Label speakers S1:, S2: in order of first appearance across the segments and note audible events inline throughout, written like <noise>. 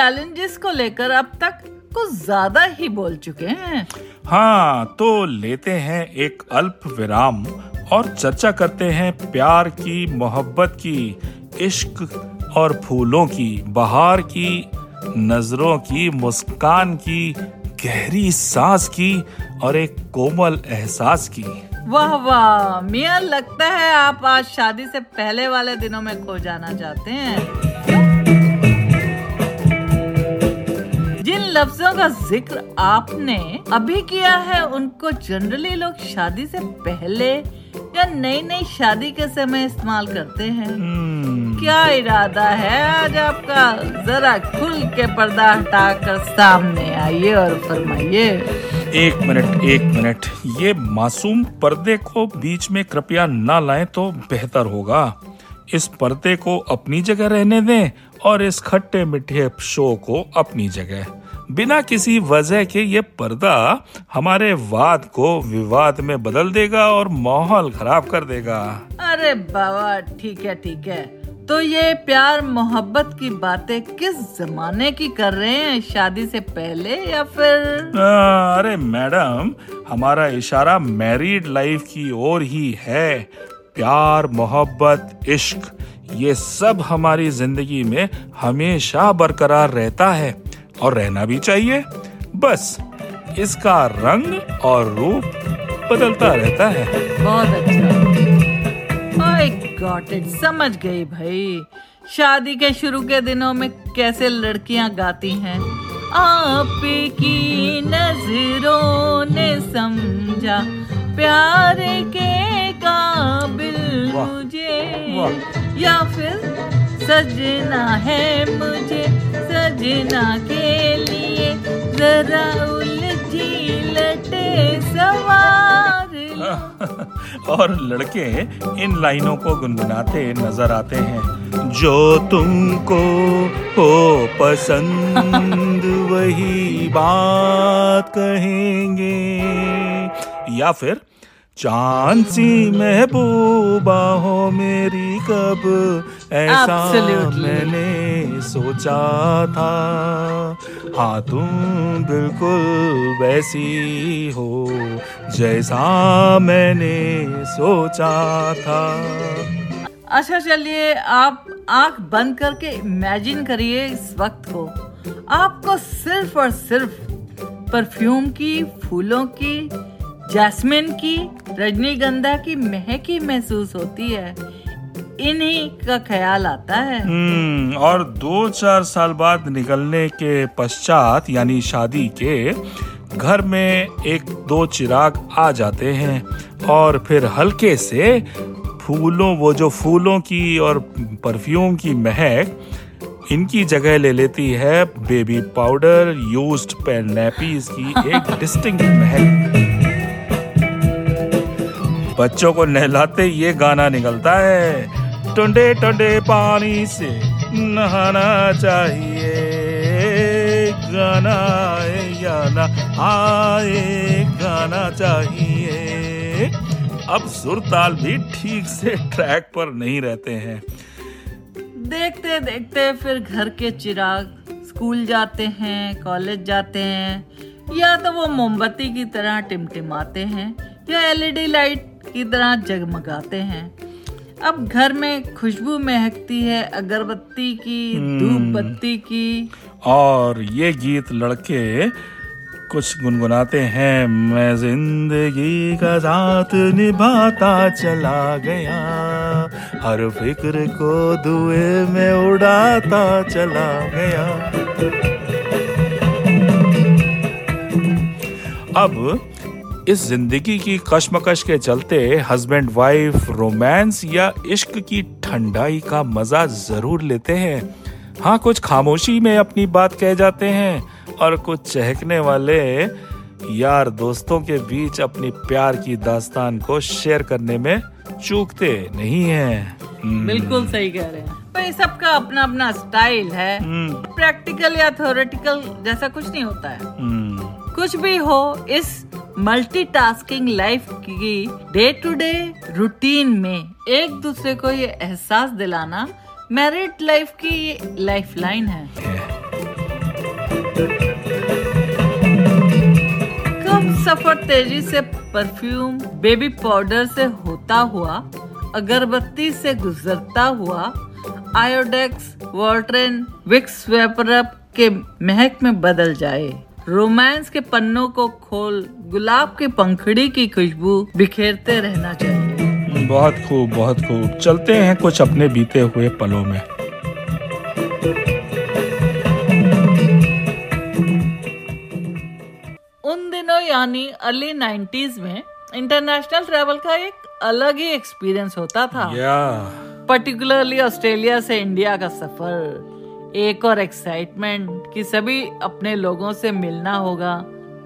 S1: Challenges को लेकर अब तक कुछ ज़्यादा ही बोल चुके हैं।
S2: हाँ तो लेते हैं एक अल्प विराम और चर्चा करते हैं प्यार की मोहब्बत की इश्क और फूलों की बहार की नज़रों की मुस्कान की गहरी सांस की और एक कोमल एहसास की।
S1: वाह वाह मिया लगता है आप आज शादी से पहले वाले दिनों में खो जाना चाहते हैं। लफ्जों का ज़िक्र आपने अभी किया है उनको जनरली लोग शादी से पहले या नई नई शादी के समय इस्तेमाल करते हैं।
S2: हम्म,
S1: क्या इरादा है आज आपका? जरा खुल के पर्दा हटा कर सामने आइए और फरमाइए।
S2: एक मिनट एक मिनट। ये मासूम पर्दे को बीच में कृपया ना लाएँ तो बेहतर होगा। इस पर्दे को अपनी जगह रहने दें और इस खट्टे मीठे शो को अपनी जगह। बिना किसी वजह के ये पर्दा हमारे वाद को विवाद में बदल देगा और माहौल खराब कर देगा।
S1: अरे बाबा ठीक है ठीक है। तो ये प्यार मोहब्बत की बातें किस जमाने की कर रहे हैं? शादी से पहले या फिर?
S2: आ, अरे मैडम हमारा इशारा मैरिड लाइफ की ओर ही है। प्यार मोहब्बत इश्क ये सब हमारी ज़िंदगी में हमेशा बरकरार रहता है। और रहना भी चाहिए। बस इसका रंग और रूप बदलता रहता है।
S1: बहुत अच्छा। आई गॉट इट समझ गई भाई। शादी के शुरू के दिनों में कैसे लड़कियाँ गाती हैं? आपकी नज़रों ने समझा प्यार के काबिल मुझे। या फिर सजना है मुझे। सजना के लिए जरा उलझी लटे सवार।
S2: और लड़के इन लाइनों को गुनगुनाते नज़र आते हैं। जो तुमको हो पसंद, वही बात कहेंगे। या फिर चाँद सी महबूबा हो मेरी कब? ऐसा
S1: Absolutely.
S2: मैंने सोचा था। हाँ तुम बिल्कुल वैसी हो जैसा मैंने सोचा था।
S1: अच्छा चलिए आप आँख बंद करके इमेजिन करिए इस वक्त को। आपको सिर्फ़ और सिर्फ़ परफ्यूम की फूलों की जैस्मिन की रजनीगंधा की महक ही महसूस होती है। इन्हीं का ख्याल आता है।
S2: हम्म और दो चार साल बाद निकलने के पश्चात यानी शादी के घर में एक दो चिराग आ जाते हैं। और फिर हल्के से फूलों वो जो फूलों की और परफ्यूम की महक इनकी जगह ले लेती है। Baby powder used pen nappies की एक <laughs> डिस्टिंग महक। बच्चों को नहलाते ये गाना निकलता है। टुंडे टुंडे पानी से नहाना चाहिए। गाना आए या ना आए, गाना चाहिए। अब सुर ताल भी ठीक से ट्रैक पर नहीं रहते हैं।
S1: देखते देखते फिर घर के चिराग स्कूल जाते हैं, कॉलेज जाते हैं। या तो वो मोमबत्ती की तरह टिमटिमाते हैं, या एलईडी लाइट की तरह जगमगाते हैं। अब घर में खुशबू महकती है अगरबत्ती की धूप बत्ती की।
S2: और ये गीत लड़के कुछ गुनगुनाते हैं मैं ज़िंदगी का साथ निभाता चला गया हर फ़िक्र को धुएँ में उड़ाता चला गया। अब इस ज़िंदगी की कश्मकश के चलते हस्बैंड वाइफ रोमांस या इश्क की ठंडाई का मज़ा ज़रूर लेते हैं। हाँ कुछ खामोशी में अपनी बात कह जाते हैं और कुछ चहकने वाले यार दोस्तों के बीच अपनी प्यार की दास्तान को शेयर करने में चूकते नहीं हैं। हम्म,
S1: बिल्कुल सही कह रहे हैं। भाई सबका अपना अपना स्टाइल है।
S2: हम्म,
S1: प्रैक्टिकल या थ्योरेटिकल जैसा कुछ नहीं होता है।
S2: हम्म,
S1: कुछ भी हो इस मल्टीटास्किंग लाइफ की डे टू डे रूटीन में एक दूसरे को ये एहसास दिलाना मैरिड लाइफ की लाइफ लाइन है। कब सफ़र तेज़ी से परफ्यूम बेबी पाउडर से होता हुआ, अगरबत्ती से गुजरता हुआ आयोडेक्स वॉल्ट्रेन विक्स वेपरअप के महक में बदल जाए रोमांस के पन्नों को खोल गुलाब की पंखड़ी की खुशबू बिखेरते रहना चाहिए।
S2: बहुत खूब बहुत खूब। चलते हैं कुछ अपने बीते हुए पलों में।
S1: उन दिनों यानी अर्ली 90s में इंटरनेशनल ट्रैवल का एक अलग ही एक्सपीरियंस होता था। पर्टिकुलरली ऑस्ट्रेलिया से इंडिया का सफ़र। एक और एक्साइटमेंट कि सभी अपने लोगों से मिलना होगा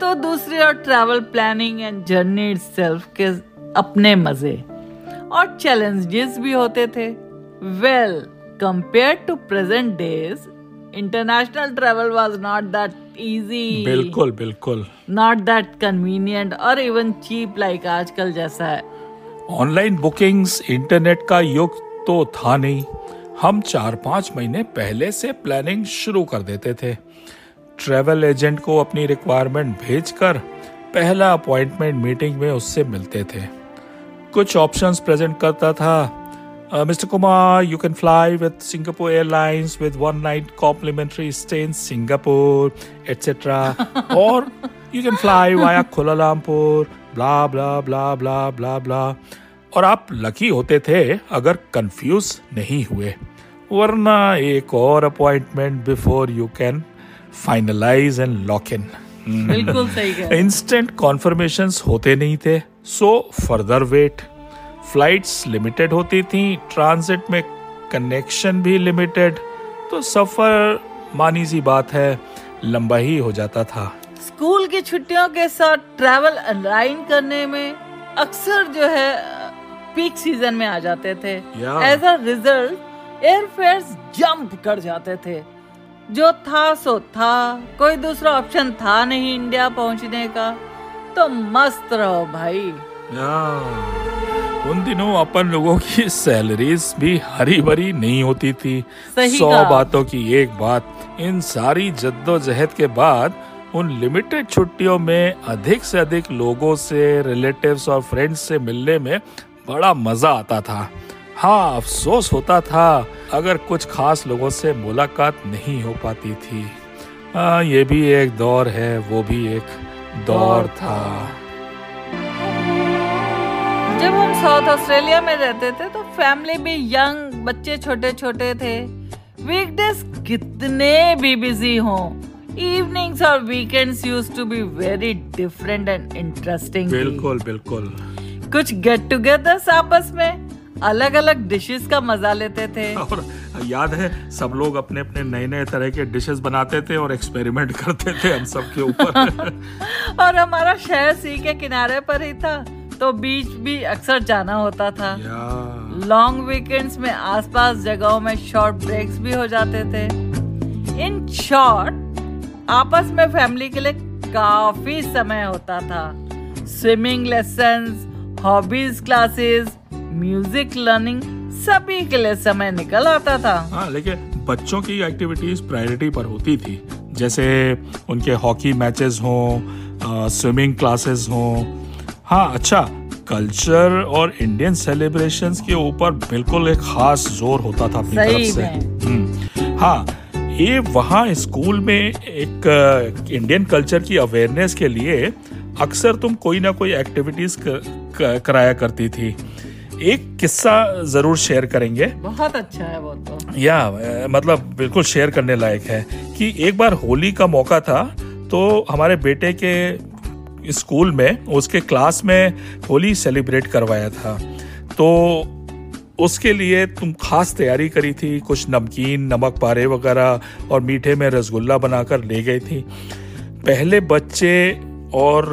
S1: तो दूसरी और travel planning and journey itself के अपने मज़े और चैलेंजेस भी होते थे। Well compared to present days international travel was not that easy
S2: बिल्कुल बिल्कुल।
S1: नॉट दैट कन्वीनियंट और इवन चीप लाइक आजकल जैसा है।
S2: ऑनलाइन बुकिंग्स इंटरनेट का युग तो था नहीं। हम चार पाँच महीने पहले से प्लानिंग शुरू कर देते थे। ट्रैवल एजेंट को अपनी रिक्वायरमेंट भेजकर पहला अपॉइंटमेंट मीटिंग में उससे मिलते थे। कुछ ऑप्शंस प्रेजेंट करता था। Mister Kumar you can fly with Singapore Airlines with one night complimentary stay in Singapore etcetera और you can fly via Kuala Lumpur blah blah blah blah blah blah और आप लकी होते थे अगर confuse नहीं हुए। वरना एक और appointment before you can finalise and lock in
S1: बिल्कुल सही
S2: इंस्टेंट कॉन्फर्मेशन होते नहीं थे। So further wait flights limited होती थी। ट्रांसिट में कनेक्शन भी लिमिटेड तो सफ़र मानी सी बात है। लंबा ही हो जाता था।
S1: स्कूल की छुट्टियों के साथ ट्रैवल अलाइन करने में अक्सर जो है पीक सीज़न में आ जाते थे। As a result airfares jump कर जाते थे। जो था सो था। कोई दूसरा ऑप्शन था नहीं इंडिया पहुँचने का। तो मस्त रहो भाई।
S2: उन दिनों अपन लोगों की सैलरीज भी हरी भरी नहीं होती थी। सौ बातों की एक बात इन सारी जद्दोजहद के बाद उन लिमिटेड छुट्टियों में अधिक से अधिक लोगों से रिलेटिव्स और फ्रेंड्स से मिलने में बड़ा मज़ा आता था। हाँ अफसोस होता था अगर कुछ खास लोगों से मुलाकात नहीं हो पाती थी। हाँ ये भी एक दौर है वो भी एक दौर था।
S1: जब हम साउथ ऑस्ट्रेलिया में रहते थे तो फैमिली भी यंग बच्चे छोटे छोटे थे। वीकडेज कितने भी बिज़ी हों इवनिंग्स और weekends use to be very different and interesting
S2: बिल्कुल बिल्कुल।
S1: कुछ गेट टुगेदर्स आपस में। अलग अलग डिशेस का मज़ा लेते थे।
S2: और याद है सब लोग अपने अपने नए नए तरह के डिशेस बनाते थे और एक्सपेरिमेंट करते थे हम सब के ऊपर। <laughs>
S1: और हमारा शहर सी के किनारे पर ही था तो बीच भी अक्सर जाना होता था। लॉन्ग वीकेंड्स में आसपास जगहों में शॉर्ट ब्रेक्स भी हो जाते थे। इन शॉर्ट आपस में फैमिली के लिए काफ़ी समय होता था। Swimming lessons hobbies classes music learning सभी के लिए समय निकल आता था।
S2: हाँ लेकिन बच्चों की एक्टिविटीज़ प्रायोरिटी पर होती थी। जैसे उनके हॉकी मैचेस हों स्विमिंग क्लासेस हों। हाँ अच्छा कल्चर और इंडियन सेलिब्रेशंस के ऊपर बिल्कुल एक खास ज़ोर होता था अपनी तरफ़ से। हम्म, हाँ ये वहाँ स्कूल में एक इंडियन कल्चर की अवेयरनेस के लिए अक्सर तुम कोई ना कोई एक्टिविटीज़ कराया करती थी। एक किस्सा ज़रूर शेयर करेंगे।
S1: बहुत अच्छा है वो तो।
S2: या मतलब बिल्कुल शेयर करने लायक है कि एक बार होली का मौका था तो हमारे बेटे के स्कूल में उसके क्लास में होली सेलिब्रेट करवाया था। तो उसके लिए तुम खास तैयारी करी थी कुछ नमकीन नमक पारे वगैरह और मीठे में रसगुल्ला बनाकर ले गई थी। पहले बच्चे और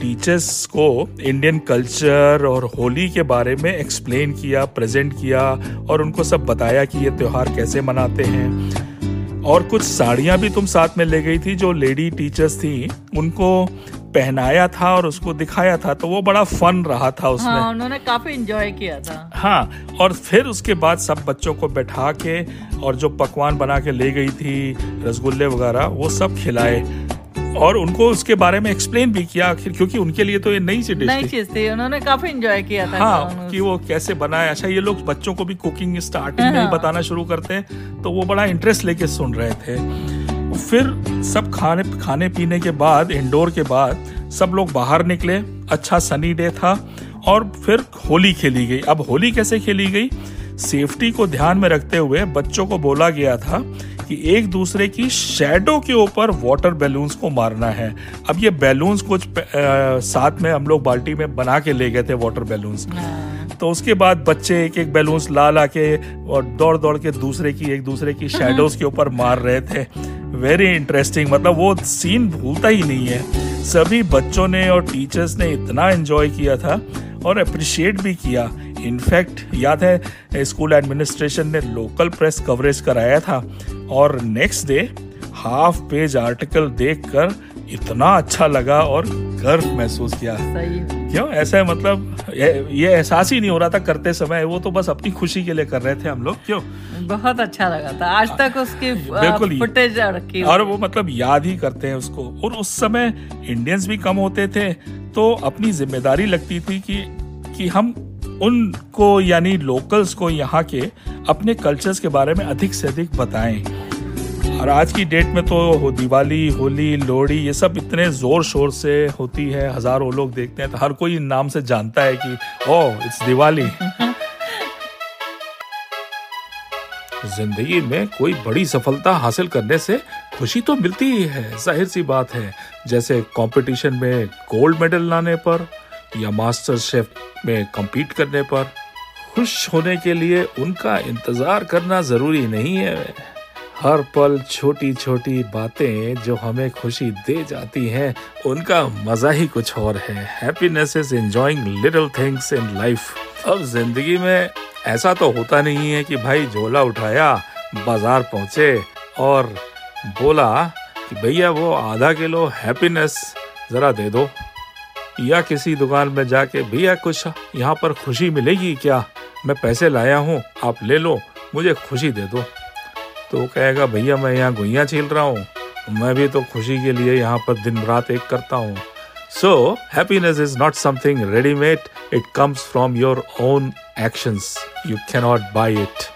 S2: टीचर्स को इंडियन कल्चर और होली के बारे में एक्सप्लेन किया प्रेजेंट किया और उनको सब बताया कि ये त्यौहार कैसे मनाते हैं। और कुछ साड़ियाँ भी तुम साथ में ले गई थी जो लेडी टीचर्स थी उनको पहनाया था और उसको दिखाया था तो वो बड़ा फन रहा था उसमें।
S1: हाँ उन्होंने काफ़ी इंजॉय किया था।
S2: हाँ और फिर उसके बाद सब बच्चों को बैठा के और जो पकवान बना के ले गई थी रसगुल्ले वगैरह वो सब खिलाए। और उनको उसके बारे में एक्सप्लेन भी किया आखिर क्योंकि उनके लिए तो ये नई सी डिश
S1: नई चीज़ थी उन्होंने काफ़ी इंजॉय किया था
S2: हाँ कि वो कैसे बनाए अच्छा ये लोग बच्चों को भी कुकिंग स्टार्टिंग में ही
S1: हाँ।
S2: बताना शुरू करते हैं तो वो बड़ा इंटरेस्ट लेके सुन रहे थे। फिर सब खाने खाने पीने के बाद इंडोर के बाद सब लोग बाहर निकले अच्छा सनी डे था और फिर होली खेली गई। अब होली कैसे खेली गई? सेफ्टी को ध्यान में रखते हुए बच्चों को बोला गया था कि एक दूसरे की शेडो के ऊपर वाटर बैलून्स को मारना है। अब ये बैलून्स कुछ अ, साथ में हम लोग बाल्टी में बना के ले गए थे वाटर बैलून्स
S1: हाँ।
S2: तो उसके बाद बच्चे एक एक बैलून्स ला ला के और दौड़ दौड़ के दूसरे की एक दूसरे की शेडोज के ऊपर मार रहे थे। वेरी इंटरेस्टिंग मतलब वो सीन भूलता ही नहीं है। सभी बच्चों ने और टीचर्स ने इतना एंजॉय किया था और अप्रिशिएट भी किया। इनफैक्ट याद है स्कूल एडमिनिस्ट्रेशन ने लोकल प्रेस कवरेज कराया था और next day half page article देखकर इतना अच्छा लगा और गर्व महसूस किया। क्यों? ऐसा है मतलब ये, एहसास ही नहीं हो रहा था करते समय वो तो बस अपनी खुशी के लिए कर रहे थे हम लोग क्यों?
S1: बहुत अच्छा लगा था। आज तक उसकी
S2: बिल्कुल
S1: फुटेज रखी
S2: और वो मतलब याद ही करते हैं उसको। और उस समय इंडियंस भी कम होते थे तो अपनी ज़िम्मेदारी लगती थी कि कि हम उनको, यानी लोकल्स को यहाँ के अपने कल्चर्स के बारे में अधिक से अधिक बताएँ। और आज की डेट में तो हो दिवाली, होली, लोहड़ी, ये सब इतने ज़ोर शोर से होती है, हज़ारों लोग देखते हैं तो हर कोई नाम से जानता है कि ओ इट्स दिवाली। ज़िंदगी में कोई बड़ी सफलता हासिल करने से खुशी तो मिलती ही है, ज़ाहिर सी बात है। जैसे कंपटीशन में गोल्ड मेडल लाने पर या मास्टर शेफ में कम्पीट करने पर खुश होने के लिए उनका इंतज़ार करना ज़रूरी नहीं है। हर पल छोटी छोटी बातें जो हमें खुशी दे जाती हैं, उनका मज़ा ही कुछ और है। Happiness is enjoying little things in life अब ज़िंदगी में ऐसा तो होता नहीं है कि भाई झोला उठाया, बाज़ार पहुँचे और बोला कि भैया वो आधा किलो हैप्पीनेस जरा दे दो। या किसी दुकान में जाके भैया कुछ यहाँ पर खुशी मिलेगी क्या? मैं पैसे लाया हूँ, आप ले लो, मुझे खुशी दे दो। तो कहेगा, भैया, मैं यहाँ गुइया छील रहा हूँ। मैं भी तो खुशी के लिए यहाँ पर दिन रात एक करता हूँ। So happiness is not something readymade it comes from your own actions. You cannot buy it.